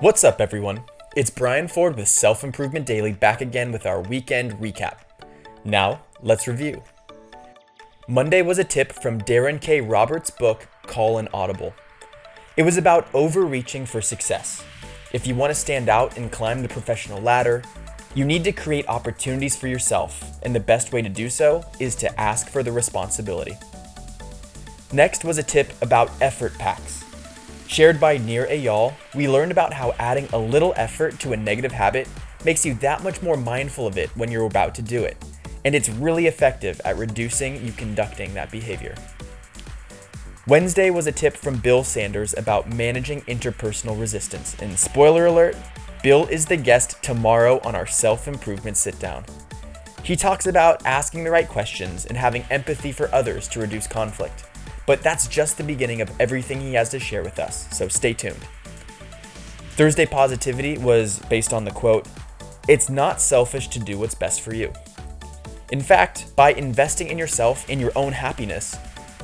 What's up, everyone? It's Brian Ford with Self Improvement Daily back again with our weekend recap. Now, let's review. Monday was a tip from Darren K. Roberts' book, Call an Audible. It was about overreaching for success. If you want to stand out and climb the professional ladder, you need to create opportunities for yourself, and the best way to do so is to ask for the responsibility. Next was a tip about effort pacts. Shared by Nir Eyal, we learned about how adding a little effort to a negative habit makes you that much more mindful of it when you're about to do it, and it's really effective at reducing you conducting that behavior. Wednesday was a tip from Bill Sanders about managing interpersonal resistance, and spoiler alert, Bill is the guest tomorrow on our self improvement sit down. He talks about asking the right questions and having empathy for others to reduce conflict. But that's just the beginning of everything he has to share with us, so stay tuned. Thursday Positivity was based on the quote It's not selfish to do what's best for you. In fact, by investing in yourself and your own happiness,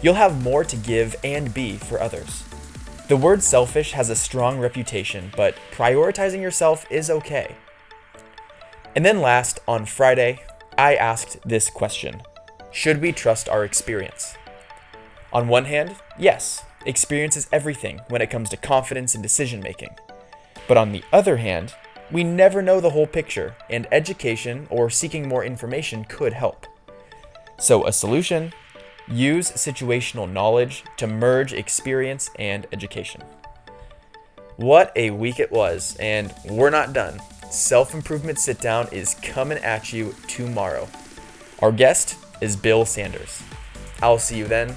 you'll have more to give and be for others. The word selfish has a strong reputation, but prioritizing yourself is okay. And then last, on Friday, I asked this question Should we trust our experience? On one hand, yes, experience is everything when it comes to confidence and decision making. But on the other hand, we never know the whole picture, and education or seeking more information could help. So, a solution use situational knowledge to merge experience and education. What a week it was, and we're not done. Self Improvement Sit Down is coming at you tomorrow. Our guest is Bill Sanders. I'll see you then